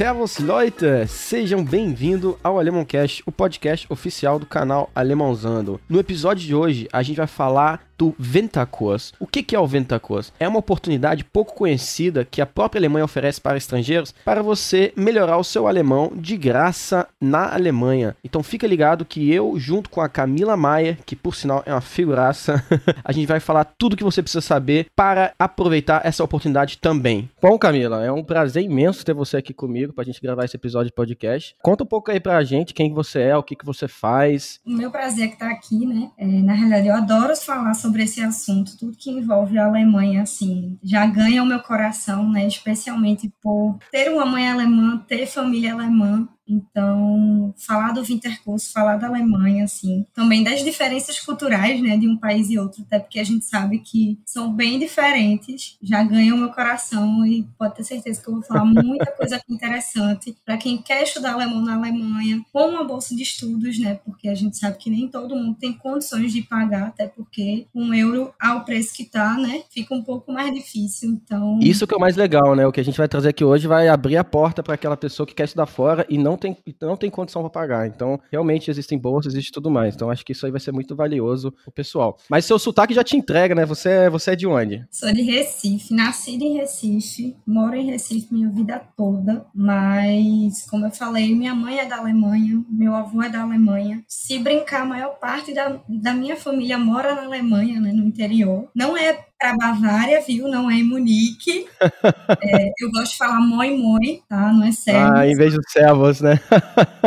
Servus Leute! Sejam bem-vindos ao Alemoncast, o podcast oficial do canal Alemãozando. No episódio de hoje, a gente vai falar do Ventakurs. O que, que é o Ventakurs? É uma oportunidade pouco conhecida que a própria Alemanha oferece para estrangeiros para você melhorar o seu alemão de graça na Alemanha. Então fica ligado que eu, junto com a Camila Maia, que por sinal é uma figuraça, a gente vai falar tudo que você precisa saber para aproveitar essa oportunidade também. Bom, Camila, é um prazer imenso ter você aqui comigo para a gente gravar esse episódio de podcast. Conta um pouco aí para a gente quem você é, o que, que você faz. O meu prazer é que tá aqui, né? É, na realidade, eu adoro falar sobre sobre esse assunto, tudo que envolve a Alemanha, assim, já ganha o meu coração, né? Especialmente por ter uma mãe alemã, ter família alemã, então, falar do Winterkurs, falar da Alemanha, assim, também das diferenças culturais, né, de um país e outro, até porque a gente sabe que são bem diferentes, já ganham meu coração e pode ter certeza que eu vou falar muita coisa interessante. Para quem quer estudar alemão na Alemanha, com uma bolsa de estudos, né, porque a gente sabe que nem todo mundo tem condições de pagar, até porque um euro ao preço que tá, né, fica um pouco mais difícil, então... Isso que é o mais legal, né, o que a gente vai trazer aqui hoje vai abrir a porta para aquela pessoa que quer estudar fora e não tem, não tem condição para pagar. Então, realmente existem bolsas, existe tudo mais. Então, acho que isso aí vai ser muito valioso pro pessoal. Mas seu sotaque já te entrega, né? Você, é, você é de onde? Sou de Recife, nascida em Recife, moro em Recife minha vida toda, mas, como eu falei, minha mãe é da Alemanha, meu avô é da Alemanha. Se brincar, a maior parte da, da minha família mora na Alemanha, né, no interior. Não é para Bavária, viu? Não é em Munique. é, eu gosto de falar moi moi, tá? Não é servos. Ah, em vez de servos, né?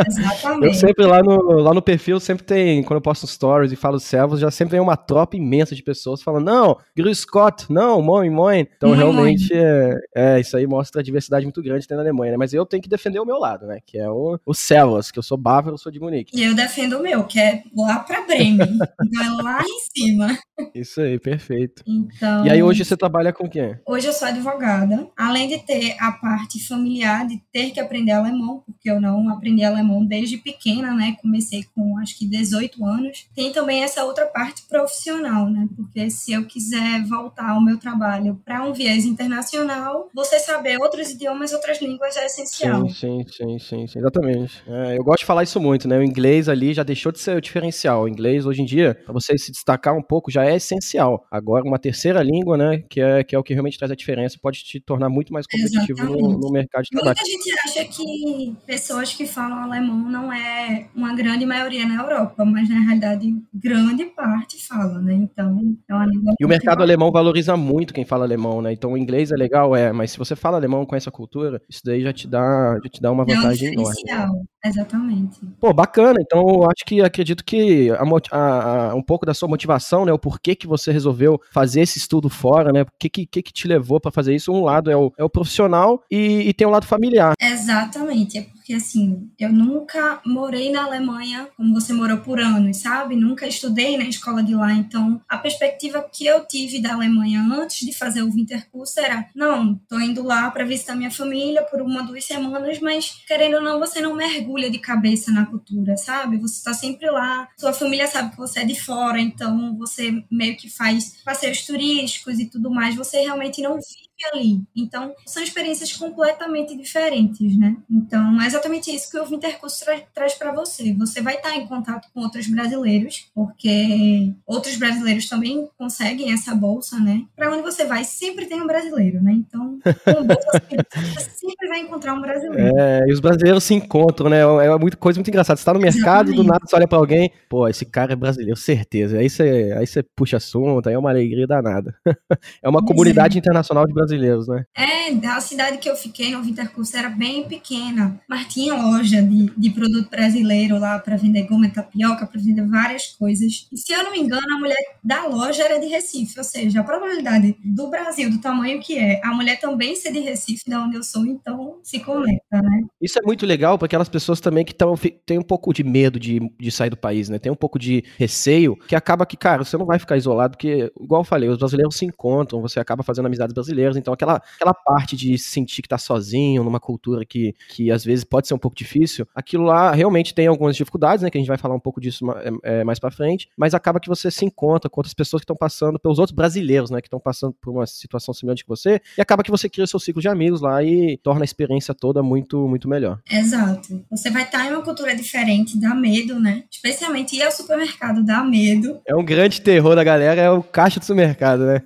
Exatamente. Eu sempre lá no, lá no perfil, sempre tem, quando eu posto stories e falo servos, já sempre tem uma tropa imensa de pessoas falando, não, Grüß Scott, não, moi moi. Então, moi, realmente, moi. É, é, isso aí mostra a diversidade muito grande que tem na Alemanha, né? Mas eu tenho que defender o meu lado, né? Que é o, o servos, que eu sou bávaro, eu sou de Munique. E eu defendo o meu, que é lá pra Bremen. então, é lá em cima. Isso aí, perfeito. Então, então, e aí hoje você trabalha com quem? Hoje eu sou advogada. Além de ter a parte familiar, de ter que aprender alemão, porque eu não aprendi alemão desde pequena, né? Comecei com acho que 18 anos. Tem também essa outra parte profissional, né? Porque se eu quiser voltar ao meu trabalho para um viés internacional, você saber outros idiomas, outras línguas é essencial. Sim, sim, sim, sim, exatamente. É, eu gosto de falar isso muito, né? O inglês ali já deixou de ser o diferencial. O inglês hoje em dia, para você se destacar um pouco, já é essencial. Agora, uma terceira terceira língua, né, que é, que é o que realmente traz a diferença, pode te tornar muito mais competitivo no, no, mercado de trabalho. Muita gente acha que pessoas que falam alemão não é uma grande maioria na Europa, mas na realidade grande parte fala, né? Então, é uma língua E o mercado alemão valoriza muito quem fala alemão, né? Então, o inglês é legal, é, mas se você fala alemão com essa cultura, isso daí já te dá, já te dá uma vantagem é um enorme. Exatamente. Pô, bacana. Então, acho que acredito que a, a, a, um pouco da sua motivação, né, o porquê que você resolveu fazer esse estudo fora, né? O que, que, que te levou para fazer isso? Um lado é o, é o profissional e, e tem um lado familiar. Exatamente. É porque assim, eu nunca morei na Alemanha como você morou por anos, sabe? Nunca estudei na escola de lá, então a perspectiva que eu tive da Alemanha antes de fazer o Winterkurs era: não, tô indo lá para visitar minha família por uma, duas semanas, mas querendo ou não, você não mergulha de cabeça na cultura, sabe? Você tá sempre lá, sua família sabe que você é de fora, então você meio que faz passeios turísticos e tudo mais, você realmente não vive ali. Então, são experiências completamente diferentes, né? Então, é exatamente isso que o Wintercurso tra traz para você. Você vai estar em contato com outros brasileiros, porque outros brasileiros também conseguem essa bolsa, né? Para onde você vai, sempre tem um brasileiro, né? Então, com bolsa, você sempre vai encontrar um brasileiro. É, e os brasileiros se encontram, né? É uma coisa muito engraçada. Você tá no mercado, exatamente. do nada você olha para alguém, pô, esse cara é brasileiro, certeza. Aí você, aí você puxa assunto, aí é uma alegria danada. é uma comunidade é. internacional de brasileiros brasileiros, né? É, a cidade que eu fiquei no Wintercurso era bem pequena, mas tinha loja de, de produto brasileiro lá para vender goma e tapioca, para vender várias coisas. E se eu não me engano, a mulher da loja era de Recife, ou seja, a probabilidade do Brasil, do tamanho que é, a mulher também ser de Recife, da onde eu sou, então se conecta, né? Isso é muito legal para aquelas pessoas também que tão, têm um pouco de medo de, de sair do país, né? Tem um pouco de receio, que acaba que, cara, você não vai ficar isolado, porque, igual eu falei, os brasileiros se encontram, você acaba fazendo amizades brasileiras, então aquela, aquela parte de sentir que tá sozinho numa cultura que, que às vezes pode ser um pouco difícil, aquilo lá realmente tem algumas dificuldades, né? Que a gente vai falar um pouco disso é, é, mais para frente, mas acaba que você se encontra com outras pessoas que estão passando, pelos outros brasileiros, né? Que estão passando por uma situação semelhante que você, e acaba que você cria o seu ciclo de amigos lá e torna a experiência toda muito, muito melhor. Exato. Você vai estar em uma cultura diferente, dá medo, né? Especialmente ir ao supermercado dá medo. É um grande terror da galera, é o caixa do supermercado, né?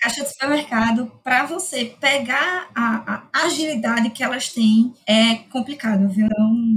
caixa do supermercado, para você pegar a, a, agilidade que elas têm, é complicado, viu?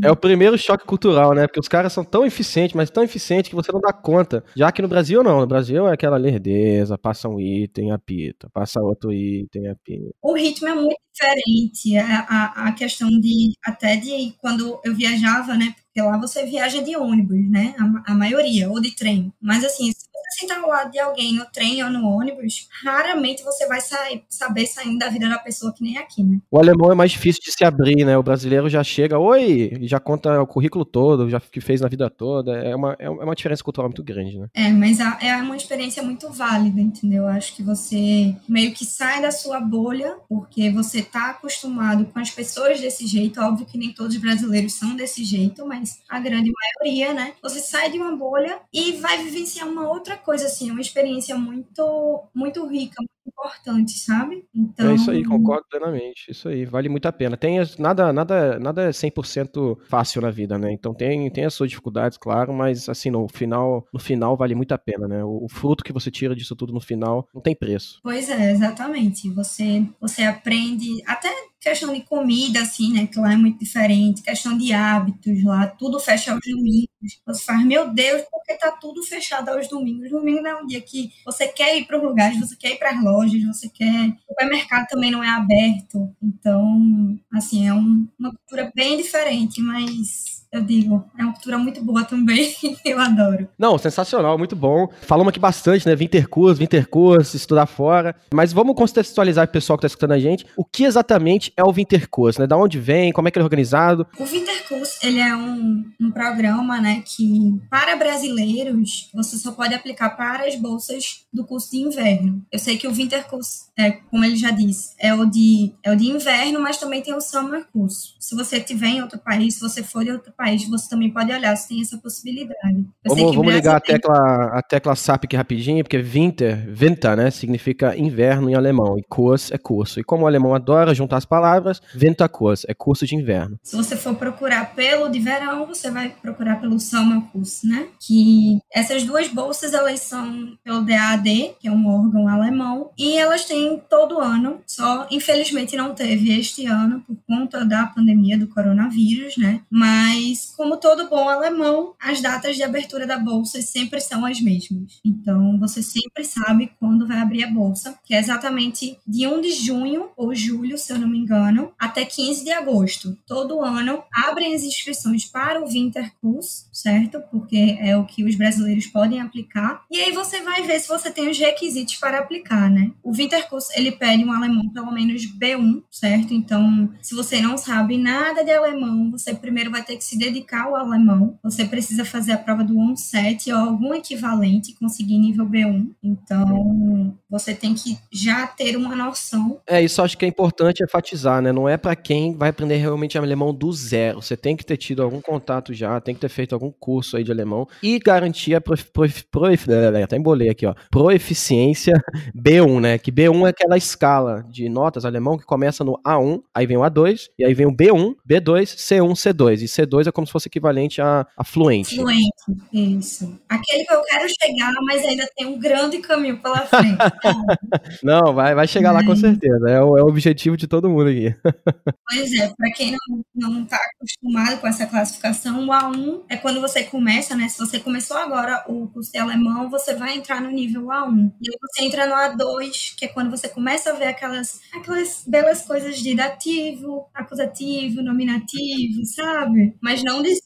É o primeiro choque cultural, né? Porque os caras são tão eficientes, mas tão eficientes que você não dá conta. Já que no Brasil, não. No Brasil é aquela lerdeza, passa um item, apita, passa outro item, apita. O ritmo é muito diferente. A, a, a questão de, até de quando eu viajava, né? Porque lá você viaja de ônibus, né? A, a maioria, ou de trem. Mas assim, sentar ao lado de alguém no trem ou no ônibus, raramente você vai sair, saber saindo da vida da pessoa que nem aqui, né? O alemão é mais difícil de se abrir, né? O brasileiro já chega, oi, já conta o currículo todo, já que fez na vida toda. É uma, é uma diferença cultural muito grande, né? É, mas é uma experiência muito válida, entendeu? Eu acho que você meio que sai da sua bolha, porque você tá acostumado com as pessoas desse jeito. Óbvio que nem todos os brasileiros são desse jeito, mas a grande maioria, né? Você sai de uma bolha e vai vivenciar uma outra coisa, assim, uma experiência muito, muito rica, muito importante, sabe? Então... É isso aí, concordo plenamente. Isso aí, vale muito a pena. Tem nada, nada, nada é 100% fácil na vida, né? Então tem, tem as suas dificuldades, claro, mas assim, no final, no final vale muito a pena, né? O, o fruto que você tira disso tudo no final não tem preço. Pois é, exatamente. Você, você aprende até questão de comida, assim, né? Que lá é muito diferente, questão de hábitos lá, tudo fecha aos domingos. Você faz, meu Deus, porque tá tudo fechado aos domingos? Domingo não é um dia que você quer ir para os lugares, você quer ir para as lojas, você quer. O supermercado também não é aberto. Então, assim, é um, uma cultura bem diferente, mas eu digo, é uma cultura muito boa também, eu adoro. Não, sensacional, muito bom. Falamos aqui bastante, né? Wintercurso, Wintercurso, estudar fora. Mas vamos contextualizar o pessoal que está escutando a gente. O que exatamente é o Wintercurso, né? Da onde vem, como é que ele é organizado? O Wintercurso, ele é um, um programa, né, que para brasileiros, você só pode aplicar para as bolsas do curso de inverno. Eu sei que o Wintercurso, é, como ele já disse, é o de, é o de inverno, mas também tem o Summer Curso. Se você tiver em outro país, se você for de outro país, você também pode olhar se tem essa possibilidade. Eu vamos, vamos ligar a tecla, a tecla SAP aqui rapidinho, porque Winter, Winter, né, significa inverno em alemão, e Kurs é curso. E como o alemão adora juntar as palavras, Winterkurs é curso de inverno. Se você for procurar pelo de verão, você vai procurar pelo Sommerkurs, né? Que essas duas bolsas, elas são pelo DAD, que é um órgão alemão, e elas têm todo ano, só infelizmente não teve este ano por conta da pandemia do coronavírus, né? Mas como todo bom alemão, as datas de abertura da bolsa sempre são as mesmas. Então, você sempre sabe quando vai abrir a bolsa, que é exatamente de 1 de junho ou julho, se eu não me engano, até 15 de agosto. Todo ano abrem as inscrições para o Winterkurs, certo? Porque é o que os brasileiros podem aplicar. E aí você vai ver se você tem os requisitos para aplicar, né? O Winterkurs, ele pede um alemão pelo menos B1, certo? Então, se você não sabe nada de alemão, você primeiro vai ter que se dedicar ao alemão, você precisa fazer a prova do 1.7 ou algum equivalente, conseguir nível B1. Então, você tem que já ter uma noção. É, isso acho que é importante enfatizar, né? Não é para quem vai aprender realmente alemão do zero. Você tem que ter tido algum contato já, tem que ter feito algum curso aí de alemão e garantir a prof, prof, prof, até embolei aqui, ó, proeficiência B1, né? Que B1 é aquela escala de notas alemão que começa no A1, aí vem o A2, e aí vem o B1, B2, C1, C2. E C2 é como se fosse equivalente a, a fluente. Fluente, isso. Aquele que eu quero chegar, mas ainda tem um grande caminho pela frente. não, vai, vai chegar é. lá com certeza. É o, é o objetivo de todo mundo aqui. pois é, para quem não, não está acostumado com essa classificação, o A1 é quando você começa, né? Se você começou agora o curso de alemão, você vai entrar no nível A1. E aí você entra no A2, que é quando você começa a ver aquelas, aquelas belas coisas de dativo, acusativo, nominativo, sabe? Mas não desista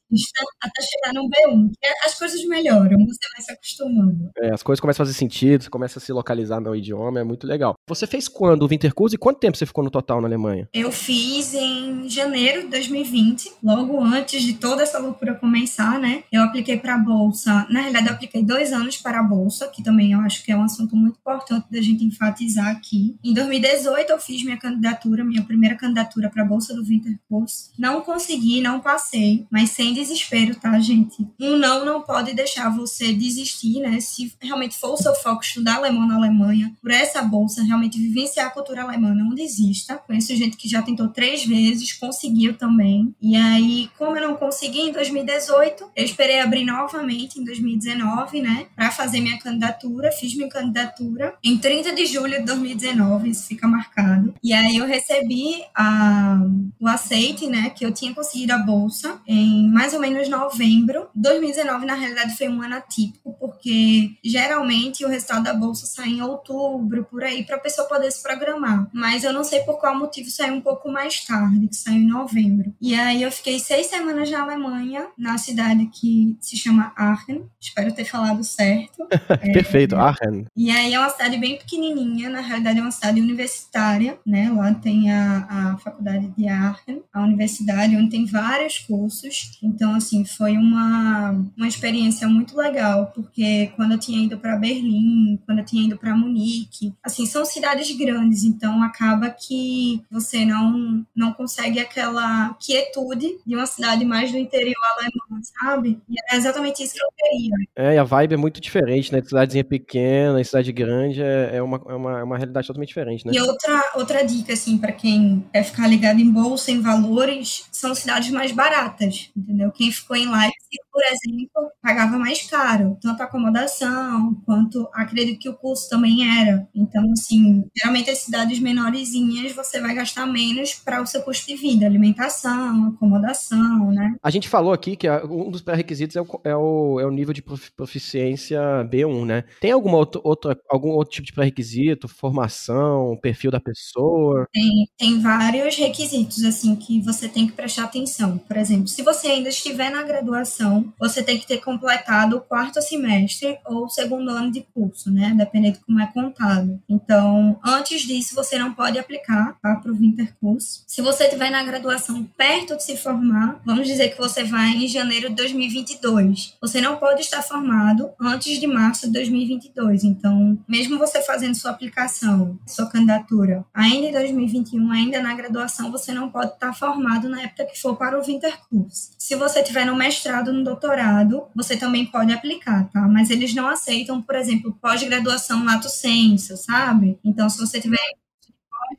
até chegar no B1. As coisas melhoram, você vai se acostumando. É, as coisas começam a fazer sentido, você começa a se localizar no idioma, é muito legal. Você fez quando o Wintercurso e quanto tempo você ficou no total na Alemanha? Eu fiz em janeiro de 2020, logo antes de toda essa loucura começar, né? Eu apliquei para a Bolsa, na realidade eu apliquei dois anos para a Bolsa, que também eu acho que é um assunto muito importante da gente enfatizar aqui. Em 2018 eu fiz minha candidatura, minha primeira candidatura para a Bolsa do Winterkurs. Não consegui, não passei, mas sem desespero, tá, gente? Um não não pode deixar você desistir, né? Se realmente for o seu foco estudar alemão na Alemanha, por essa bolsa, realmente vivenciar a cultura alemã, não desista. Conheço gente que já tentou três vezes, conseguiu também. E aí, como eu não consegui em 2018, eu esperei abrir novamente em 2019, né? Para fazer minha candidatura. Fiz minha candidatura em 30 de julho de 2019, isso fica marcado. E aí eu recebi a, o aceite, né? Que eu tinha conseguido a bolsa em mais ou menos novembro. 2019, na realidade, foi um ano atípico, porque geralmente o resultado da bolsa sai em outubro, por aí, para a pessoa poder se programar. Mas eu não sei por qual motivo saiu um pouco mais tarde, que saiu em novembro. E aí eu fiquei seis semanas na Alemanha, na cidade que se chama Aachen. Espero ter falado certo. é, Perfeito, Aachen. E aí é uma cidade bem pequenininha, na realidade é uma cidade universitária, né? Lá tem a, a faculdade de Aachen, a universidade, onde tem vários cursos. Então, assim, foi uma experiência muito legal, porque quando eu tinha ido para Berlim, quando eu tinha indo para Munique, assim, são cidades grandes, então acaba que você não, não consegue aquela quietude de uma cidade mais do interior alemão, sabe? E é exatamente isso que eu queria. É, e a vibe é muito diferente, né? Cidadezinha pequena, cidade grande, é, é, uma, é uma, é uma realidade totalmente diferente, né? E outra, outra dica, assim, para quem quer ficar ligado em bolsa, em valores, são cidades mais baratas, entendeu? Quem ficou em Leipzig, por exemplo, pagava mais caro, tanto a acomodação quanto acredito que o curso também era. Então, assim, geralmente as cidades menorzinhas você vai gastar menos para o seu custo de vida, alimentação, acomodação, né? A gente falou aqui que um dos pré-requisitos é o, é, o, é o nível de proficiência B1, né? Tem alguma outra, outra algum outro tipo de pré-requisito, formação, perfil da pessoa? Tem, tem vários requisitos, assim, que você tem que prestar atenção. Por exemplo, se você ainda estiver na graduação, você tem que ter completado o quarto semestre ou o segundo ano de curso, né? Dependendo de como é contado. Então, antes disso, você não pode aplicar tá, para o Wintercurso. Se você estiver na graduação perto de se formar, vamos dizer que você vai em janeiro de 2022. Você não pode estar formado antes de março de 2022. Então, mesmo você fazendo sua aplicação, sua candidatura, ainda em 2021, ainda na graduação, você não pode estar formado na época que for para o Wintercurso. Se você tiver no mestrado, no doutorado, você também pode aplicar, tá? Mas eles não aceitam, por exemplo, pós-graduação lato sensu, sabe? Então, se você tiver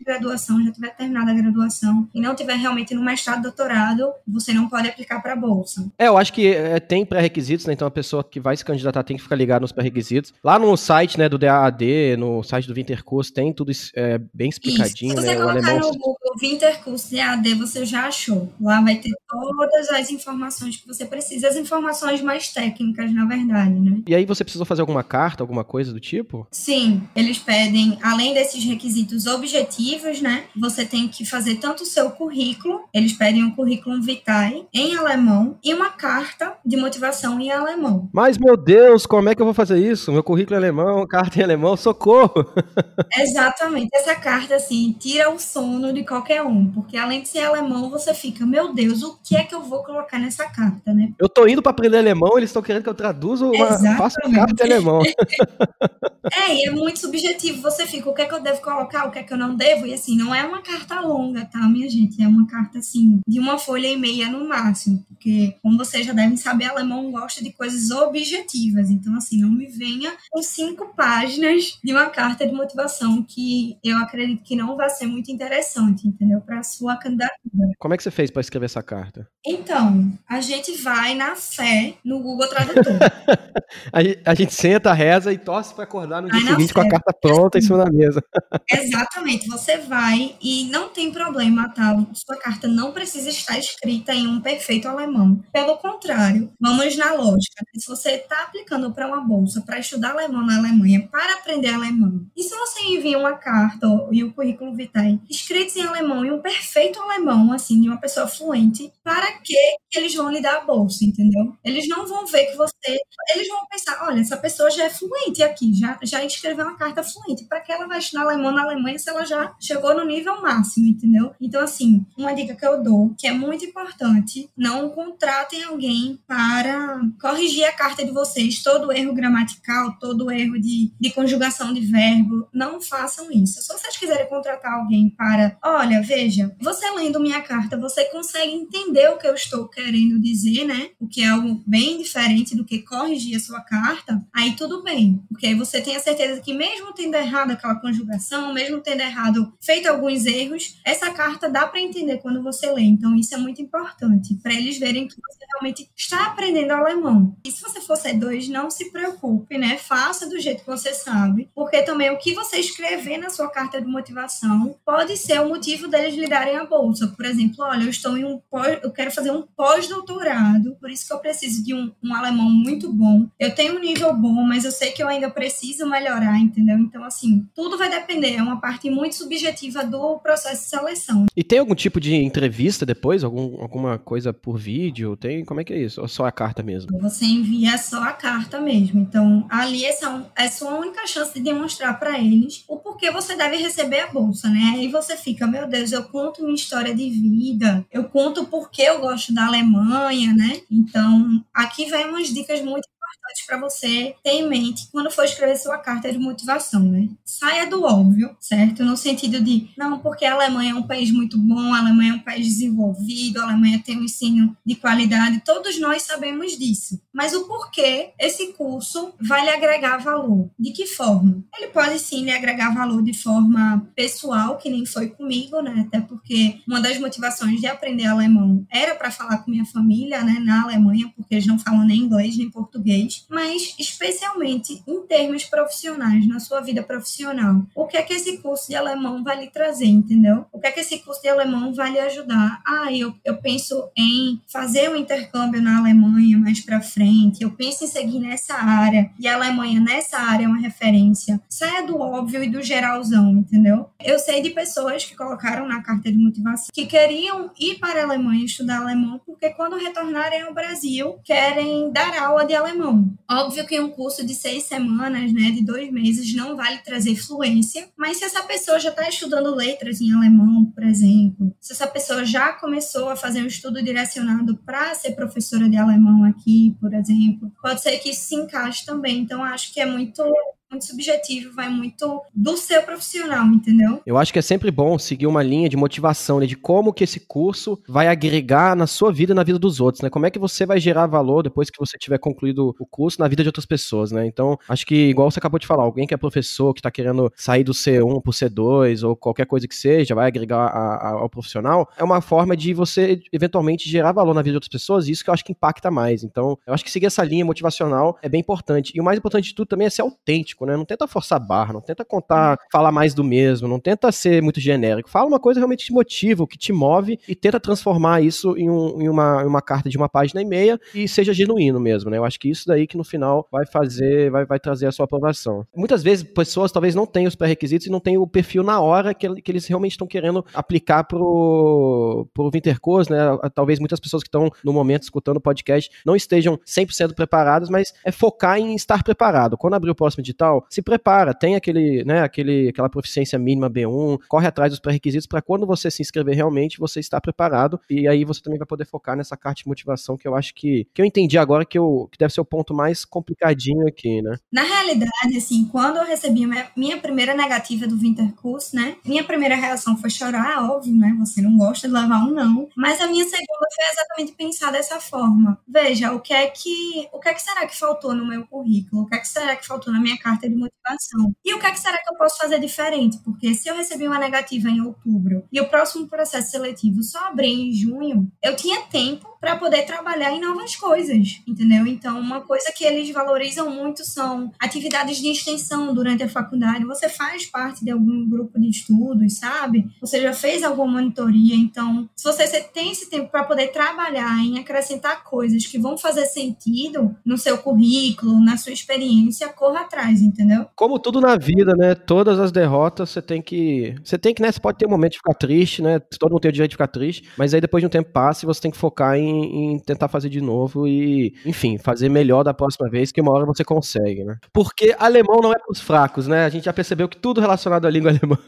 graduação, já tiver terminado a graduação e não tiver realmente no mestrado, doutorado, você não pode aplicar para a bolsa. É, eu acho que é, tem pré-requisitos, né? Então a pessoa que vai se candidatar tem que ficar ligada nos pré-requisitos. Lá no site, né, do DAAD, no site do Wintercurso, tem tudo é, bem explicadinho, isso. Se você né? colocar no Google Wintercurso DAAD, você já achou. Lá vai ter todas as informações que você precisa, as informações mais técnicas, na verdade, né? E aí você precisou fazer alguma carta, alguma coisa do tipo? Sim, eles pedem, além desses requisitos objetivos, né? Você tem que fazer tanto o seu currículo, eles pedem um currículo vitae em alemão e uma carta de motivação em alemão. Mas, meu Deus, como é que eu vou fazer isso? Meu currículo é alemão, carta em alemão, socorro! Exatamente. Essa carta, assim, tira o sono de qualquer um, porque além de ser alemão, você fica, meu Deus, o que é que eu vou colocar nessa carta, né? Eu tô indo para aprender alemão, eles estão querendo que eu traduza uma, faça uma carta em alemão. é, e é muito subjetivo. Você fica, o que é que eu devo colocar, o que é que eu não devo? E assim, não é uma carta longa, tá, minha gente? É uma carta, assim, de uma folha e meia no máximo. Porque, como vocês já devem saber, alemão gosta de coisas objetivas. Então, assim, não me venha com cinco páginas de uma carta de motivação que eu acredito que não vai ser muito interessante, entendeu? Para sua candidatura. Como é que você fez para escrever essa carta? Então, a gente vai na fé no Google Tradutor. a, gente senta, reza e torce para acordar no dia seguinte com a carta pronta em cima da mesa. Exatamente. Você vai e não tem problema, tá? Sua carta não precisa estar escrita em um perfeito alemão. Pelo contrário, vamos na lógica. Se você está aplicando para uma bolsa para estudar alemão na Alemanha, para aprender alemão, e se você envia uma carta e o currículo vitae escritos em alemão e um perfeito alemão, assim, de uma pessoa fluente, para que eles vão lhe dar a bolsa, entendeu? Eles não vão ver que você. Eles vão pensar: olha, essa pessoa já é fluente aqui, já, já escreveu uma carta fluente. Para que ela vai estudar alemão na Alemanha se ela já chegou no nível máximo, entendeu? Então, assim, uma dica que eu dou, que é muito importante, não contratem alguém para corrigir a carta de vocês, todo erro gramatical, todo erro de, de conjugação de verbo. Não façam isso. Se vocês quiserem contratar alguém para, olha, veja, você lendo minha carta, você consegue entender o que eu estou querendo dizer, né? O que é algo bem diferente do que corrigir a sua carta, aí tudo bem. Porque aí você tem a certeza que mesmo tendo errado aquela conjugação, mesmo tendo errado, feito alguns erros, essa carta dá para entender quando você lê. Então isso é muito importante, para eles verem que você realmente está aprendendo alemão. E se você for C2, não se preocupe, né? Faça do jeito que você sabe, porque também o que você escrever na sua carta de motivação pode ser o motivo deles lhe darem a bolsa. Por exemplo, olha, eu estou em um eu quero fazer um pós pós-doutorado, por isso que eu preciso de um, um, alemão muito bom. Eu tenho um nível bom, mas eu sei que eu ainda preciso melhorar, entendeu? Então, assim, tudo vai depender, é uma parte muito subjetiva do processo de seleção. E tem algum tipo de entrevista depois? Algum, alguma coisa por vídeo? Tem? Como é que é isso? Ou só a carta mesmo? Você envia só a carta mesmo. Então, ali é, só, é sua única chance de demonstrar para eles o porquê você deve receber a bolsa, né? Aí você fica, meu Deus, eu conto minha história de vida, eu conto porque eu gosto da Alemanha, né? Então, aqui vem umas dicas muito importantes para você ter em mente quando for escrever sua carta de motivação, né? Saia do óbvio, certo? No sentido de, não, porque a Alemanha é um país muito bom, a Alemanha é um país desenvolvido, a Alemanha tem um ensino de qualidade, todos nós sabemos disso. Mas o porquê esse curso vai lhe agregar valor? De que forma? Ele pode sim lhe agregar valor de forma pessoal, que nem foi comigo, né? Até porque uma das motivações de aprender alemão era para falar com minha família, né, na Alemanha, porque eles não falam nem inglês nem português mas especialmente em termos profissionais, na sua vida profissional. O que é que esse curso de alemão vai lhe trazer, entendeu? O que é que esse curso de alemão vai lhe ajudar? Ah, eu, eu penso em fazer um intercâmbio na Alemanha mais para frente, eu penso em seguir nessa área, e a Alemanha nessa área é uma referência. Saia do óbvio e do geralzão, entendeu? Eu sei de pessoas que colocaram na carta de motivação que queriam ir para a Alemanha estudar alemão porque quando retornarem ao Brasil querem dar aula de alemão. Óbvio que um curso de seis semanas, né, de dois meses, não vai trazer fluência, mas se essa pessoa já está estudando letras em alemão, por exemplo, se essa pessoa já começou a fazer um estudo direcionado para ser professora de alemão aqui, por exemplo, pode ser que isso se encaixe também. Então, acho que é muito muito subjetivo, vai muito do seu profissional, entendeu? Eu acho que é sempre bom seguir uma linha de motivação, né, de como que esse curso vai agregar na sua vida e na vida dos outros, né? Como é que você vai gerar valor depois que você tiver concluído o curso na vida de outras pessoas, né? Então, acho que igual você acabou de falar, alguém que é professor, que está querendo sair do C1 pro C2 ou qualquer coisa que seja, vai agregar a, a, ao profissional, é uma forma de você eventualmente gerar valor na vida de outras pessoas, e isso que eu acho que impacta mais. Então, eu acho que seguir essa linha motivacional é bem importante. E o mais importante de tudo também é ser autêntico né? Não tenta forçar barra, não tenta contar, falar mais do mesmo, não tenta ser muito genérico. Fala uma coisa realmente que te motiva, que te move e tenta transformar isso em, um, em, uma, em uma carta de uma página e meia e seja genuíno mesmo, né? Eu acho que isso daí que no final vai fazer, vai, vai trazer a sua aprovação. Muitas vezes pessoas talvez não tenham os pré-requisitos e não tenham o perfil na hora que, que eles realmente estão querendo aplicar pro, pro Wintercourse, né? Talvez muitas pessoas que estão no momento escutando o podcast não estejam 100% preparadas, mas é focar em estar preparado. Quando abrir o próximo edital, se prepara, tem aquele, né, aquele, aquela proficiência mínima B1, corre atrás dos pré-requisitos para quando você se inscrever realmente, você está preparado e aí você também vai poder focar nessa carta de motivação que eu acho que, que eu entendi agora que, eu, que deve ser o ponto mais complicadinho aqui, né? Na realidade, assim, quando eu recebi minha primeira negativa do Winterkurs, né, minha primeira reação foi chorar, óbvio, né, você não gosta de levar um não, mas a minha segunda foi exatamente pensar dessa forma. Veja, o que é que, o que é que será que faltou no meu currículo? O que é que será que faltou na minha carta carta de motivação. E o que, é que será que eu posso fazer diferente? Porque se eu recebi uma negativa em outubro e o próximo processo seletivo só abrir em junho, eu tinha tempo para poder trabalhar em novas coisas, entendeu? Então, uma coisa que eles valorizam muito são atividades de extensão durante a faculdade. Você faz parte de algum grupo de estudos, sabe? Você já fez alguma monitoria, então, se você tem esse tempo para poder trabalhar em acrescentar coisas que vão fazer sentido no seu currículo, na sua experiência, corra atrás, entendeu? Como tudo na vida, né? Todas as derrotas você tem que, você tem que, né, você pode ter um momento de ficar triste, né? Todo mundo tem o direito de ficar triste, mas aí depois de um tempo passa e você tem que focar em em, tentar fazer de novo e, enfim, fazer melhor da próxima vez, que uma hora você consegue, né? Porque alemão não é para os fracos, né? A gente já percebeu que tudo relacionado à língua alemã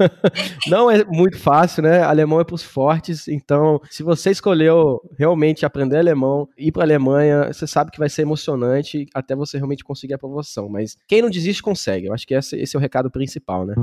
não é muito fácil, né? Alemão é para os fortes, então, se você escolheu realmente aprender alemão, ir para Alemanha, você sabe que vai ser emocionante até você realmente conseguir a promoção, mas quem não desiste consegue. Eu acho que esse, é o recado principal, né?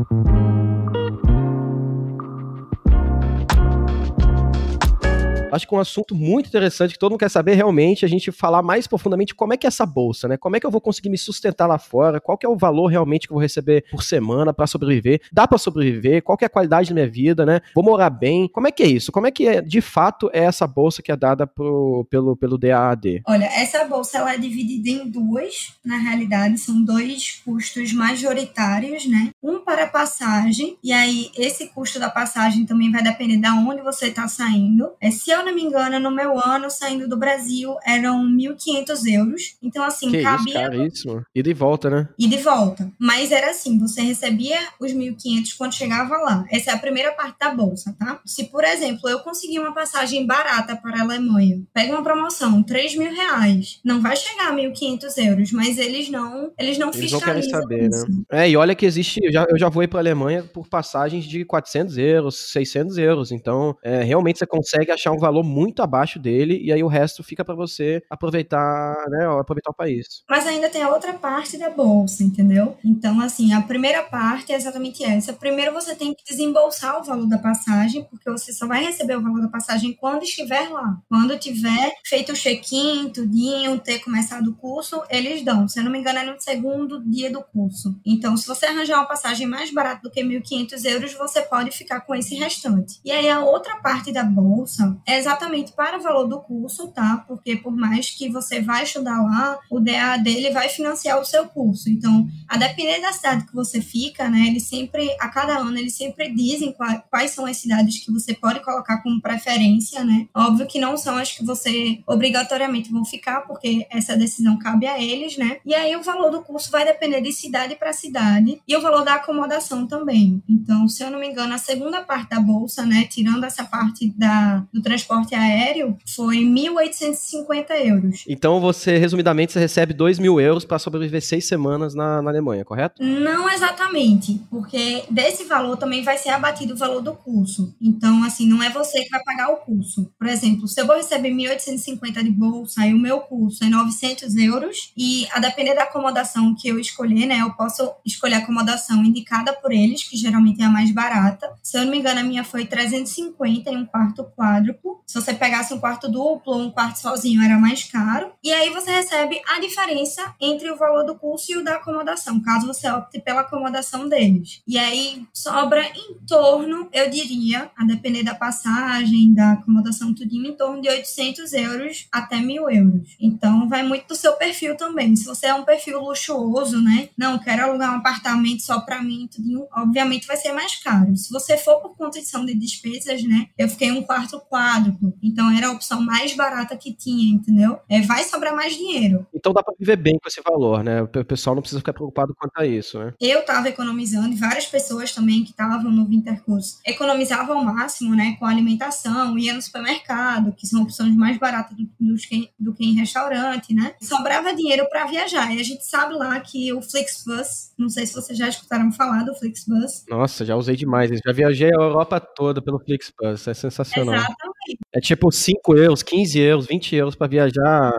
Acho que um assunto muito interessante que todo mundo quer saber realmente, a gente falar mais profundamente como é que é essa bolsa, né? Como é que eu vou conseguir me sustentar lá fora? Qual que é o valor realmente que eu vou receber por semana para sobreviver? Dá para sobreviver? Qual que é a qualidade da minha vida, né? Vou morar bem? Como é que é isso? Como é que é, de fato é essa bolsa que é dada pro, pelo, pelo DAAD? Olha, essa bolsa ela é dividida em duas, na realidade, são dois custos majoritários, né? Um para passagem, e aí esse custo da passagem também vai depender de onde você está saindo. É, se eu não me engano, no meu ano saindo do Brasil eram 1.500 euros. Então, assim, que cabia. Isso, caríssimo. E de volta, né? E de volta. Mas era assim: você recebia os 1.500 quando chegava lá. Essa é a primeira parte da bolsa, tá? Se, por exemplo, eu conseguir uma passagem barata para a Alemanha, pega uma promoção, 3 mil reais. Não vai chegar a 1.500 euros, mas eles não, eles não eles fiscalizam. Não querem saber, isso. né? É, e olha que existe. Eu já, eu já vou para a Alemanha por passagens de 400 euros, 600 euros. Então, é, realmente você consegue achar um valor valor muito abaixo dele e aí o resto fica para você aproveitar, né, aproveitar o país. Mas ainda tem a outra parte da bolsa, entendeu? Então, assim, a primeira parte é exatamente essa. Primeiro você tem que desembolsar o valor da passagem, porque você só vai receber o valor da passagem quando estiver lá. Quando tiver feito o check-in, tudinho, ter começado o curso, eles dão. Se eu não me engano, é no segundo dia do curso. Então, se você arranjar uma passagem mais barata do que 1.500 euros, você pode ficar com esse restante. E aí, a outra parte da bolsa é exatamente para o valor do curso, tá? Porque por mais que você vai estudar lá, o DA dele vai financiar o seu curso. Então, a depender da cidade que você fica, né, eles sempre, a cada ano, eles sempre dizem quais, quais são as cidades que você pode colocar como preferência, né? Óbvio que não são as que você obrigatoriamente vão ficar, porque essa decisão cabe a eles, né? E aí o valor do curso vai depender de cidade para cidade e o valor da acomodação também. Então, se eu não me engano, a segunda parte da bolsa, né, tirando essa parte da, do transporte transporte aéreo foi 1.850 euros. Então você, resumidamente, você recebe 2 mil euros para sobreviver seis semanas na, na Alemanha, correto? Não exatamente, porque desse valor também vai ser abatido o valor do curso. Então, assim, não é você que vai pagar o curso. Por exemplo, se eu vou receber 1.850 de bolsa e o meu curso é 900 euros, e a depender da acomodação que eu escolher, né, eu posso escolher a acomodação indicada por eles, que geralmente é a mais barata. Se eu não me engano, a minha foi 350 em um quarto quádruplo. Se você pegasse um quarto duplo ou um quarto sozinho, era mais caro. E aí você recebe a diferença entre o valor do curso e o da acomodação, caso você opte pela acomodação deles. E aí sobra em torno, eu diria, a depender da passagem, da acomodação, tudinho, em torno de 800 euros até 1.000 euros. Então vai muito do seu perfil também. Se você é um perfil luxuoso, né? Não, quero alugar um apartamento só para mim, tudinho, obviamente vai ser mais caro. Se você for por condição de despesas, né? Eu fiquei um quarto quadro então era a opção mais barata que tinha, entendeu? É, vai sobrar mais dinheiro. Então dá para viver bem com esse valor, né? O pessoal não precisa ficar preocupado quanto a isso, né? Eu estava economizando e várias pessoas também que estavam no Wintercurso economizavam ao máximo, né? Com alimentação, ia no supermercado, que são opções mais baratas do, do, que, do que em restaurante, né? Sobrava dinheiro para viajar. E a gente sabe lá que o Flixbus, não sei se vocês já escutaram falar do Flixbus. Nossa, já usei demais. Já viajei a Europa toda pelo Flixbus, é sensacional. Exatamente. É tipo 5 euros, 15 euros, 20 euros para viajar,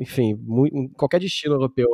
enfim, muito, qualquer destino europeu.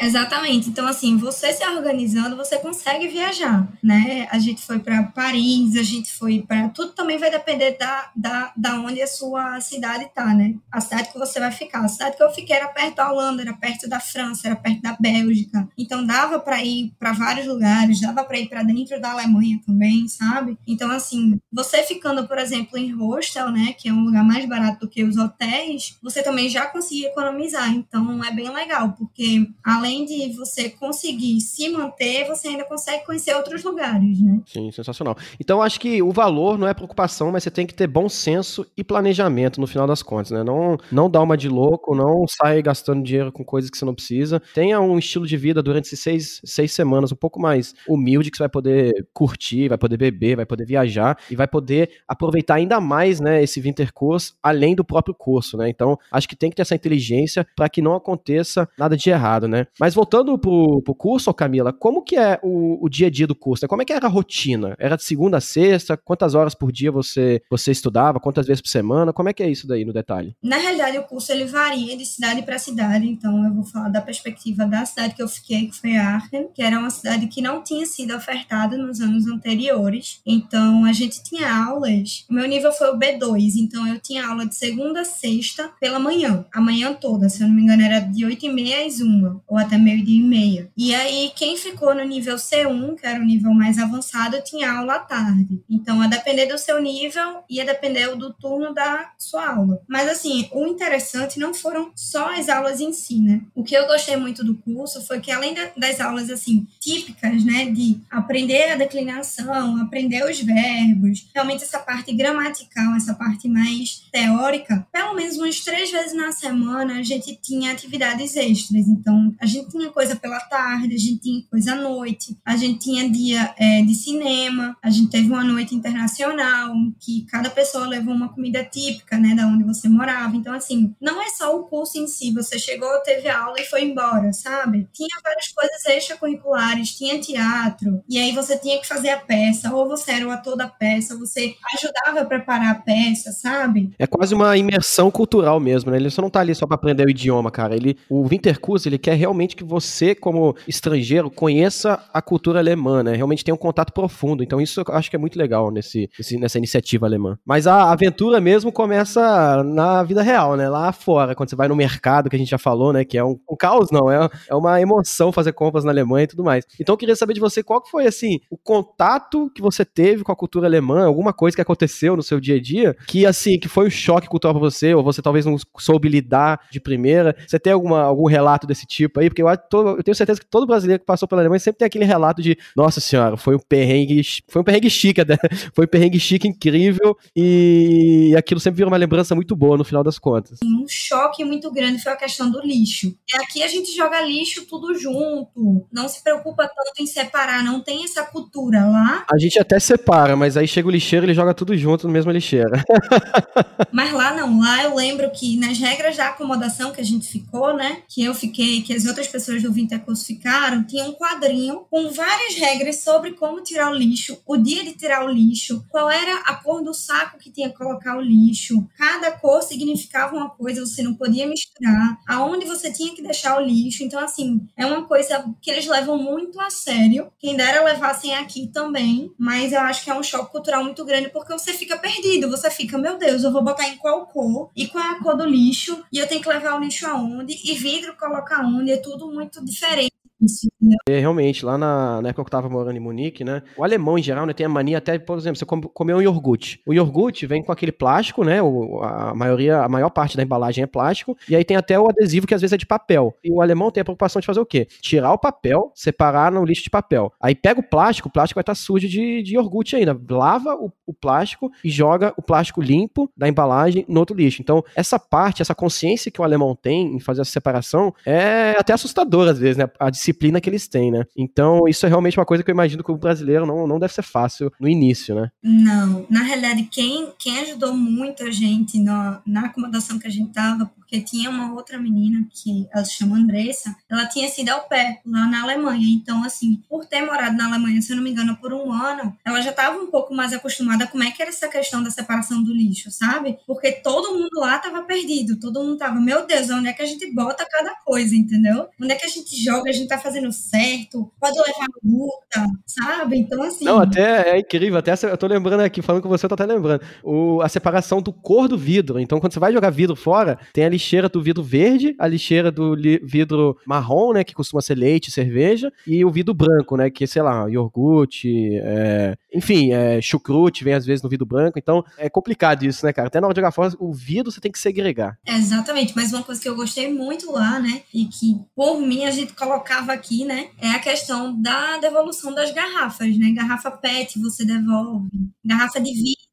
Exatamente. Então, assim, você se organizando, você consegue viajar, né? A gente foi para Paris, a gente foi para. Tudo também vai depender da, da, da onde a sua cidade tá, né? A cidade que você vai ficar. A cidade que eu fiquei era perto da Holanda, era perto da França, era perto da Bélgica. Então, dava para ir para vários lugares, dava para ir para dentro da Alemanha também, sabe? Então, assim, você ficando, por exemplo, em hostel, né? Que é um lugar mais barato do que os hotéis, você também já conseguia economizar. Então, é bem legal, porque além além de você conseguir se manter, você ainda consegue conhecer outros lugares, né? Sim, sensacional. Então, acho que o valor não é preocupação, mas você tem que ter bom senso e planejamento no final das contas, né? Não, não dá uma de louco, não sai gastando dinheiro com coisas que você não precisa. Tenha um estilo de vida durante esses seis, seis semanas um pouco mais humilde, que você vai poder curtir, vai poder beber, vai poder viajar e vai poder aproveitar ainda mais, né, esse winter course, além do próprio curso, né? Então, acho que tem que ter essa inteligência para que não aconteça nada de errado, né? Mas voltando pro, pro curso, Camila, como que é o, o dia a dia do curso? Né? Como é que era a rotina? Era de segunda a sexta? Quantas horas por dia você, você estudava? Quantas vezes por semana? Como é que é isso daí no detalhe? Na realidade, o curso ele varia de cidade para cidade, então eu vou falar da perspectiva da cidade que eu fiquei, que foi Aachen, que era uma cidade que não tinha sido ofertada nos anos anteriores. Então a gente tinha aulas, o meu nível foi o B2, então eu tinha aula de segunda a sexta pela manhã, a manhã toda, se eu não me engano era de 8 e meia às 1, ou até meio-dia e meia. E aí, quem ficou no nível C1, que era o nível mais avançado, tinha aula à tarde. Então, a depender do seu nível, ia depender do turno da sua aula. Mas, assim, o interessante não foram só as aulas em si, né? O que eu gostei muito do curso foi que, além das aulas, assim, típicas, né, de aprender a declinação, aprender os verbos, realmente essa parte gramatical, essa parte mais teórica, pelo menos umas três vezes na semana a gente tinha atividades extras. Então, a gente tinha coisa pela tarde, a gente tinha coisa à noite, a gente tinha dia é, de cinema, a gente teve uma noite internacional, que cada pessoa levou uma comida típica, né, da onde você morava. Então, assim, não é só o curso em si, você chegou, teve aula e foi embora, sabe? Tinha várias coisas extracurriculares, tinha teatro, e aí você tinha que fazer a peça, ou você era o ator da peça, você ajudava a preparar a peça, sabe? É quase uma imersão cultural mesmo, né? Ele só não tá ali só para aprender o idioma, cara. Ele, o Wintercurso, ele quer realmente que você, como estrangeiro, conheça a cultura alemã, né? Realmente tenha um contato profundo. Então, isso eu acho que é muito legal nesse, nessa iniciativa alemã. Mas a aventura mesmo começa na vida real, né? Lá fora, quando você vai no mercado, que a gente já falou, né? Que é um, um caos, não. É, é uma emoção fazer compras na Alemanha e tudo mais. Então, eu queria saber de você qual foi, assim, o contato que você teve com a cultura alemã, alguma coisa que aconteceu no seu dia a dia, que, assim, que foi um choque cultural pra você, ou você talvez não soube lidar de primeira. Você tem alguma, algum relato desse tipo aí? Porque eu, eu tenho certeza que todo brasileiro que passou pela Alemanha sempre tem aquele relato de, nossa senhora, foi um perrengue, foi um perrengue chique, né? foi um perrengue chique incrível e aquilo sempre vira uma lembrança muito boa no final das contas. Um choque muito grande foi a questão do lixo. Aqui a gente joga lixo tudo junto, não se preocupa tanto em separar, não tem essa cultura lá. A gente até separa, mas aí chega o lixeiro ele joga tudo junto no mesmo lixeira. mas lá não, lá eu lembro que nas regras da acomodação que a gente ficou, né, que eu fiquei, que as outras pessoas do Vintecos ficaram, tinha um quadrinho com várias regras sobre como tirar o lixo, o dia de tirar o lixo, qual era a cor do saco que tinha que colocar o lixo. Cada cor significava uma coisa, você não podia misturar. Aonde você tinha que deixar o lixo. Então, assim, é uma coisa que eles levam muito a sério. Quem dera levassem aqui também, mas eu acho que é um choque cultural muito grande porque você fica perdido. Você fica, meu Deus, eu vou botar em qual cor e qual é a cor do lixo e eu tenho que levar o lixo aonde e vidro colocar onde. É tudo muito diferente. Isso, é, realmente, lá na, na, época que eu tava morando em Munique, né? O alemão, em geral, né, tem a mania até, por exemplo, você comer um iogurte. O iogurte vem com aquele plástico, né? O, a maioria, a maior parte da embalagem é plástico. E aí tem até o adesivo que às vezes é de papel. E o alemão tem a preocupação de fazer o quê? Tirar o papel, separar no lixo de papel. Aí pega o plástico, o plástico vai estar tá sujo de, de iogurte ainda. Lava o, o plástico e joga o plástico limpo da embalagem no outro lixo. Então, essa parte, essa consciência que o alemão tem em fazer essa separação é até assustadora às vezes, né? A disciplina disciplina que eles têm, né? Então, isso é realmente uma coisa que eu imagino que o brasileiro não, não deve ser fácil no início, né? Não. Na realidade, quem, quem ajudou muito a gente na, na acomodação que a gente tava, porque tinha uma outra menina que ela se chama Andressa, ela tinha sido ao pé lá na Alemanha. Então, assim, por ter morado na Alemanha, se eu não me engano, por um ano, ela já estava um pouco mais acostumada a como é que era essa questão da separação do lixo, sabe? Porque todo mundo lá estava perdido, todo mundo tava, meu Deus, onde é que a gente bota cada coisa, entendeu? Onde é que a gente joga, a gente tá fazendo certo, pode levar multa, sabe? Então, assim. Não, até é incrível, até eu tô lembrando aqui, falando com você, eu tô até lembrando. O, a separação do cor do vidro. Então, quando você vai jogar vidro fora, tem ali lixeira do vidro verde, a lixeira do vidro marrom, né, que costuma ser leite, cerveja, e o vidro branco, né, que, sei lá, iogurte, é, enfim, é, chucrute vem às vezes no vidro branco, então é complicado isso, né, cara? Até na hora de jogar fora, o vidro você tem que segregar. Exatamente, mas uma coisa que eu gostei muito lá, né, e que por mim a gente colocava aqui, né, é a questão da devolução das garrafas, né, garrafa PET você devolve, garrafa de vidro.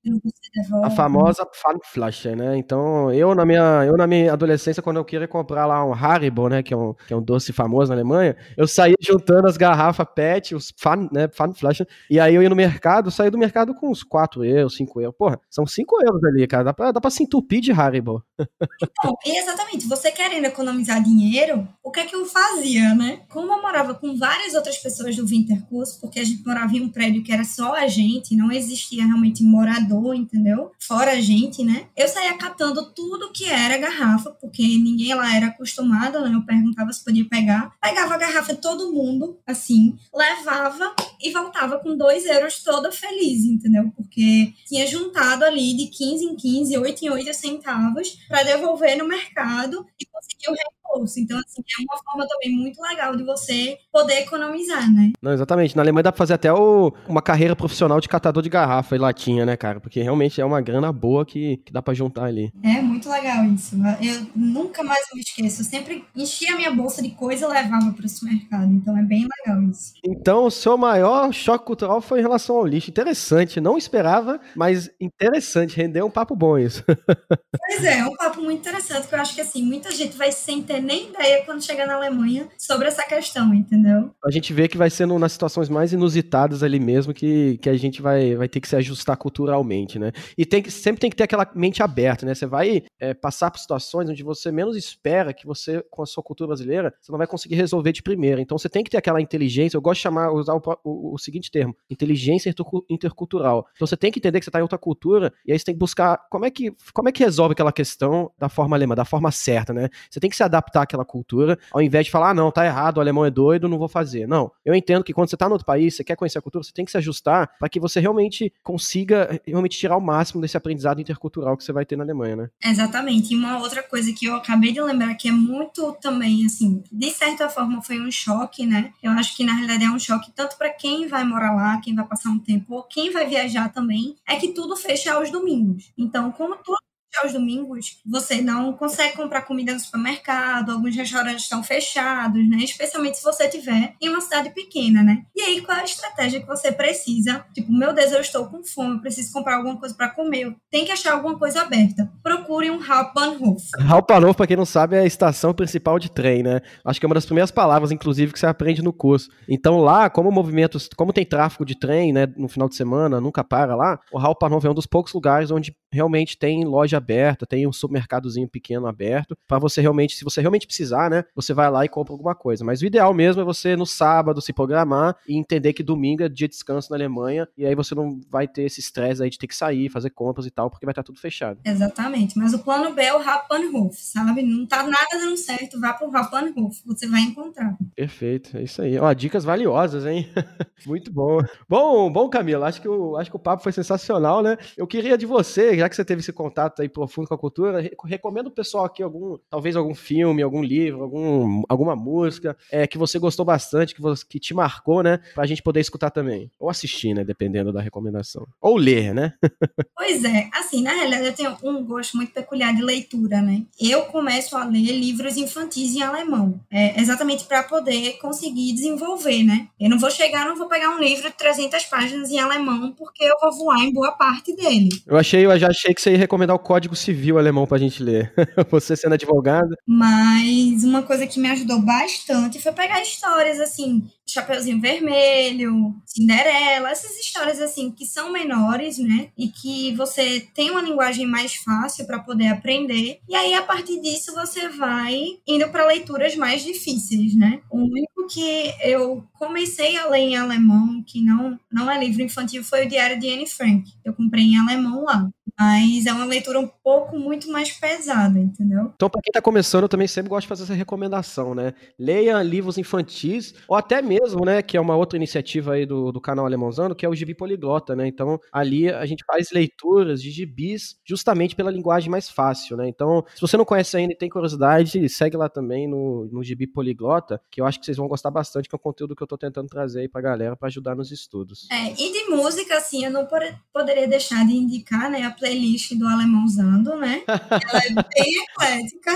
A famosa Pfandflasche, né, então eu na minha, eu na minha adolescência, quando eu queria comprar lá um Haribo, né, que é um, que é um doce famoso na Alemanha, eu saía juntando as garrafas PET, os fan, né, Pfandflaschen, e aí eu ia no mercado, saía do mercado com uns 4 euros, 5 euros. Porra, são 5 euros ali, cara, dá pra, dá pra se entupir de Haribo. Então, exatamente, você querendo economizar dinheiro, o que é que eu fazia, né? Como eu morava com várias outras pessoas do Wintercurso, porque a gente morava em um prédio que era só a gente, não existia realmente morador, entendeu? Fora a gente, né? Eu saía catando tudo que era garrafa, porque ninguém lá era acostumado, né? Eu perguntava se podia pegar. Pegava a garrafa de todo mundo, assim, levava e voltava com dois euros toda feliz, entendeu? Porque tinha juntado ali de 15 em 15, 8 em 8 centavos para devolver no mercado e conseguir o bolsa. Então, assim, é uma forma também muito legal de você poder economizar, né? Não, exatamente. Na Alemanha dá pra fazer até o, uma carreira profissional de catador de garrafa e latinha, né, cara? Porque realmente é uma grana boa que, que dá pra juntar ali. É muito legal isso. Eu nunca mais me esqueço. Eu sempre enchia a minha bolsa de coisa e levava para o supermercado. Então é bem legal isso. Então, o seu maior choque cultural foi em relação ao lixo. Interessante. Não esperava, mas interessante. Rendeu um papo bom isso. pois é, é um papo muito interessante que eu acho que assim, muita gente vai sem ter nem ideia quando chegar na Alemanha sobre essa questão, entendeu? A gente vê que vai sendo nas situações mais inusitadas ali mesmo que, que a gente vai, vai ter que se ajustar culturalmente, né? E tem que, sempre tem que ter aquela mente aberta, né? Você vai é, passar por situações onde você menos espera que você, com a sua cultura brasileira, você não vai conseguir resolver de primeira. Então você tem que ter aquela inteligência, eu gosto de chamar, usar o, o, o seguinte termo, inteligência intercultural. Então você tem que entender que você está em outra cultura e aí você tem que buscar como é que, como é que resolve aquela questão da forma alemã, da forma certa, né? Você tem que se adaptar aquela cultura, ao invés de falar, ah, não, tá errado, o alemão é doido, não vou fazer. Não. Eu entendo que quando você tá no outro país, você quer conhecer a cultura, você tem que se ajustar para que você realmente consiga realmente tirar o máximo desse aprendizado intercultural que você vai ter na Alemanha, né? Exatamente. E uma outra coisa que eu acabei de lembrar que é muito também, assim, de certa forma foi um choque, né? Eu acho que na realidade é um choque tanto para quem vai morar lá, quem vai passar um tempo, ou quem vai viajar também, é que tudo fecha aos domingos. Então, como tudo aos domingos você não consegue comprar comida no supermercado, alguns restaurantes estão fechados, né? Especialmente se você estiver em uma cidade pequena, né? E aí, qual é a estratégia que você precisa? Tipo, meu Deus, eu estou com fome, eu preciso comprar alguma coisa para comer. Tem que achar alguma coisa aberta. Procure um Hauptbahnhof. Hauptbahnhof, para quem não sabe, é a estação principal de trem, né? Acho que é uma das primeiras palavras, inclusive, que você aprende no curso. Então lá, como movimentos, como tem tráfego de trem, né, no final de semana, nunca para lá, o Hauptbahnhof é um dos poucos lugares onde realmente tem loja aberta, tem um supermercadozinho pequeno aberto, para você realmente, se você realmente precisar, né, você vai lá e compra alguma coisa. Mas o ideal mesmo é você no sábado se programar e entender que domingo é dia de descanso na Alemanha e aí você não vai ter esse estresse aí de ter que sair, fazer compras e tal, porque vai estar tudo fechado. Exatamente, mas o plano B é o Hauptbahnhof, sabe? Não tá nada dando certo, vá pro Hauptbahnhof, você vai encontrar. Perfeito, é isso aí. Ó, dicas valiosas, hein? Muito bom. Bom, bom, Camila, acho que o acho que o papo foi sensacional, né? Eu queria de você, já que você teve esse contato aí profundo com a cultura, recomendo o pessoal aqui algum, talvez algum filme, algum livro, algum, alguma música é, que você gostou bastante, que, você, que te marcou, né? Pra gente poder escutar também. Ou assistir, né? Dependendo da recomendação. Ou ler, né? pois é. Assim, na realidade, eu tenho um gosto muito peculiar de leitura, né? Eu começo a ler livros infantis em alemão. É, exatamente para poder conseguir desenvolver, né? Eu não vou chegar, não vou pegar um livro de 300 páginas em alemão, porque eu vou voar em boa parte dele. Eu achei, eu já achei que você ia recomendar o Código Civil alemão pra gente ler. você sendo advogada. Mas uma coisa que me ajudou bastante foi pegar histórias assim, Chapeuzinho Vermelho, Cinderela, essas histórias assim que são menores, né? E que você tem uma linguagem mais fácil para poder aprender. E aí a partir disso você vai indo para leituras mais difíceis, né? O único que eu comecei a ler em alemão, que não não é livro infantil, foi o Diário de Anne Frank. Eu comprei em alemão lá mas é uma leitura um pouco muito mais pesada, entendeu? Então, para quem está começando, eu também sempre gosto de fazer essa recomendação, né? Leia livros infantis, ou até mesmo, né, que é uma outra iniciativa aí do, do canal Alemãozando, que é o Gibi Poliglota, né? Então, ali a gente faz leituras de gibis justamente pela linguagem mais fácil, né? Então, se você não conhece ainda e tem curiosidade, segue lá também no, no Gibi Poliglota, que eu acho que vocês vão gostar bastante, que é o conteúdo que eu estou tentando trazer aí pra galera para ajudar nos estudos. É, e de música, assim, eu não poderia deixar de indicar, né, a playlist do Alemãozando, né? Ela é bem eclética.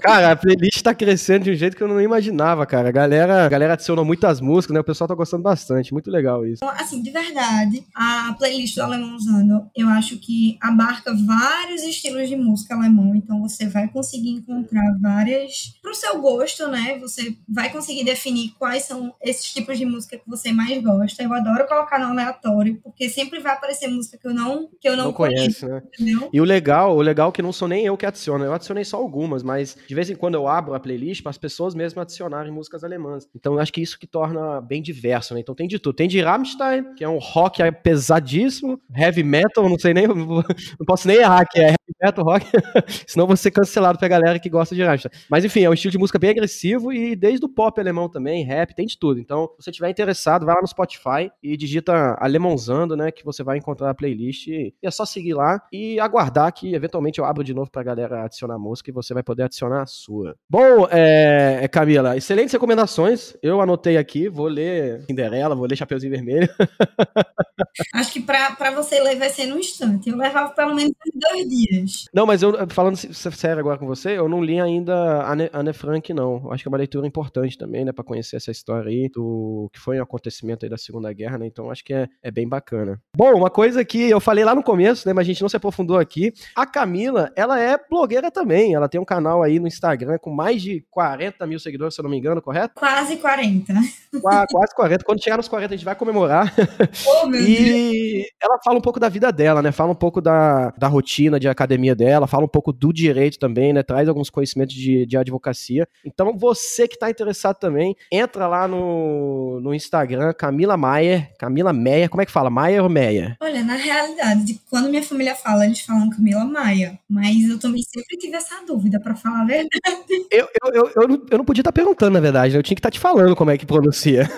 Cara, a playlist tá crescendo de um jeito que eu não imaginava, cara. A galera, a galera adicionou muitas músicas, né? O pessoal tá gostando bastante. Muito legal isso. Assim, de verdade, a playlist do Alemãozando, eu acho que abarca vários estilos de música alemão. Então você vai conseguir encontrar várias pro seu gosto, né? Você vai conseguir definir quais são esses tipos de música que você mais gosta. Eu adoro colocar no aleatório, porque sempre vai aparecer música que eu não, que eu não, não conhece, né? Entendeu? E o legal, o legal é que não sou nem eu que adiciono, eu adicionei só algumas, mas de vez em quando eu abro a playlist para as pessoas mesmo adicionarem músicas alemãs. Então eu acho que isso que torna bem diverso, né? Então tem de tudo. Tem de Rammstein, que é um rock pesadíssimo, heavy metal, não sei nem, não posso nem errar que é heavy metal rock, senão vou ser cancelado pra galera que gosta de Rammstein. Mas enfim, é um estilo de música bem agressivo e desde o pop alemão também, rap, tem de tudo. Então, se você estiver interessado, vai lá no Spotify e digita Alemãozando, né, que você vai encontrar a playlist e é só seguir seguir lá e aguardar que eventualmente eu abro de novo pra galera adicionar música e você vai poder adicionar a sua. Bom, é, Camila, excelentes recomendações. Eu anotei aqui, vou ler Cinderela, vou ler Chapeuzinho Vermelho. Acho que pra, pra você ler vai ser no instante. Eu levava pelo menos dois dias. Não, mas eu, falando sério agora com você, eu não li ainda Anne, Anne Frank, não. Acho que é uma leitura importante também, né, pra conhecer essa história aí do que foi um acontecimento aí da Segunda Guerra, né? Então acho que é, é bem bacana. Bom, uma coisa que eu falei lá no começo, né? Né? Mas a gente não se aprofundou aqui. A Camila, ela é blogueira também. Ela tem um canal aí no Instagram com mais de 40 mil seguidores, se eu não me engano, correto? Quase 40. Quase 40. Quando chegar nos 40, a gente vai comemorar. Oh, meu e Deus. ela fala um pouco da vida dela, né? Fala um pouco da, da rotina de academia dela, fala um pouco do direito também, né? Traz alguns conhecimentos de, de advocacia. Então, você que está interessado também, entra lá no, no Instagram, Camila Maier. Camila Meyer. Como é que fala? Maier ou Meyer? Olha, na realidade, de quando minha família fala, eles falam Camila Maia. Mas eu também sempre tive essa dúvida, para falar a verdade. Eu, eu, eu, eu, não, eu não podia estar tá perguntando, na verdade. Né? Eu tinha que estar tá te falando como é que pronuncia.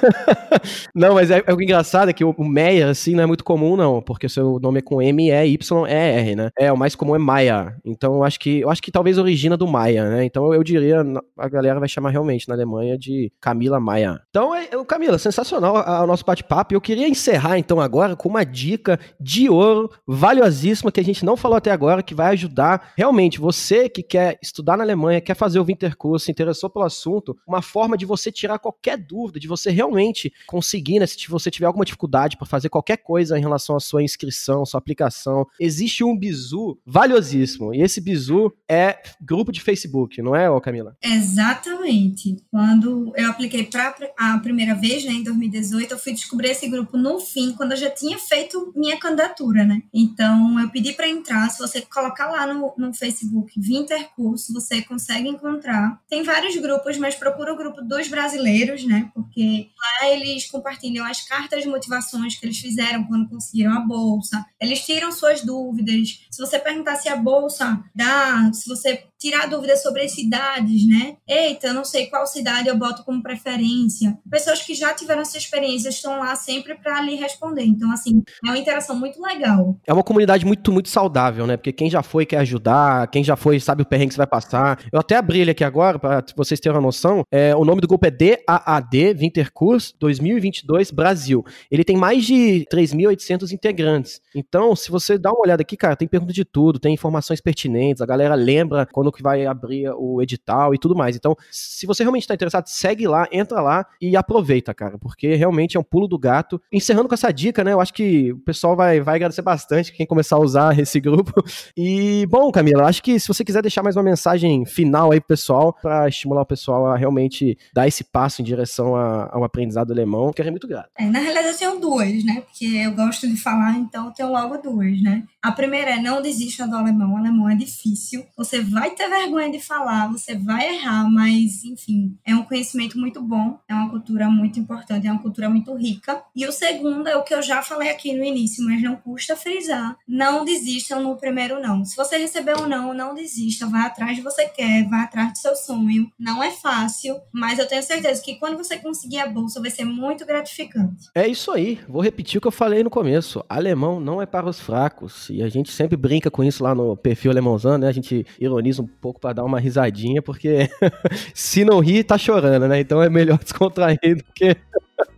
não, mas é, é o engraçado é que o, o Meyer, assim, não é muito comum, não. Porque seu nome é com M-E-Y-E-R, né? É, o mais comum é Maia. Então eu acho que, eu acho que talvez origina do Maia, né? Então eu diria, a galera vai chamar realmente na Alemanha de Camila Maia. Então, é, é Camila, sensacional o nosso bate-papo. Eu queria encerrar, então, agora com uma dica de ouro, valiosíssima valiosíssima que a gente não falou até agora, que vai ajudar realmente você que quer estudar na Alemanha, quer fazer o Winterkurs, se interessou pelo assunto, uma forma de você tirar qualquer dúvida, de você realmente conseguir, né, se você tiver alguma dificuldade para fazer qualquer coisa em relação à sua inscrição, sua aplicação, existe um bizu valiosíssimo. E esse bizu é grupo de Facebook, não é, Camila? Exatamente. Quando eu apliquei para a primeira vez, né, em 2018, eu fui descobrir esse grupo no fim, quando eu já tinha feito minha candidatura, né? Então, então, eu pedi para entrar. Se você colocar lá no, no Facebook Wintercurso, você consegue encontrar. Tem vários grupos, mas procura o grupo dos brasileiros, né? Porque lá eles compartilham as cartas de motivações que eles fizeram quando conseguiram a bolsa. Eles tiram suas dúvidas. Se você perguntar se a bolsa dá, se você tirar dúvidas sobre as cidades, né? Eita, eu não sei qual cidade eu boto como preferência. Pessoas que já tiveram essa experiência estão lá sempre para lhe responder. Então, assim, é uma interação muito legal. É uma comunidade muito, muito saudável, né? Porque quem já foi quer ajudar, quem já foi sabe o perrengue que você vai passar. Eu até abri ele aqui agora, para vocês terem uma noção. É, o nome do grupo é DAAD Winterkurs 2022 Brasil. Ele tem mais de 3.800 integrantes. Então, se você dá uma olhada aqui, cara, tem pergunta de tudo, tem informações pertinentes, a galera lembra quando que vai abrir o edital e tudo mais. Então, se você realmente está interessado, segue lá, entra lá e aproveita, cara, porque realmente é um pulo do gato. Encerrando com essa dica, né? Eu acho que o pessoal vai, vai agradecer bastante quem começar a usar esse grupo. E, bom, Camila, acho que se você quiser deixar mais uma mensagem final aí pro pessoal, para estimular o pessoal a realmente dar esse passo em direção a, ao aprendizado alemão, ficaria muito grato. É, na realidade, eu tenho duas, né? Porque eu gosto de falar, então eu tenho logo duas, né? A primeira é não desista do alemão. O alemão é difícil. Você vai ter vergonha de falar, você vai errar, mas, enfim, é um conhecimento muito bom, é uma cultura muito importante, é uma cultura muito rica. E o segundo é o que eu já falei aqui no início, mas não custa frisar. Não desistam no primeiro não. Se você receber um não, não desista. Vai atrás de você quer, vai atrás do seu sonho. Não é fácil, mas eu tenho certeza que quando você conseguir a bolsa vai ser muito gratificante. É isso aí. Vou repetir o que eu falei no começo. Alemão não é para os fracos. E a gente sempre brinca com isso lá no perfil alemãozão, né? A gente ironiza um pouco para dar uma risadinha, porque se não rir, tá chorando, né? Então é melhor descontrair do que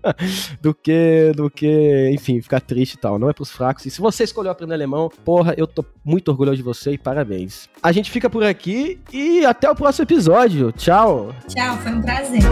do que, do que, enfim, ficar triste e tal. Não é pros fracos. E se você escolheu aprender alemão, porra, eu tô muito orgulhoso de você e parabéns. A gente fica por aqui e até o próximo episódio. Tchau. Tchau, foi um prazer.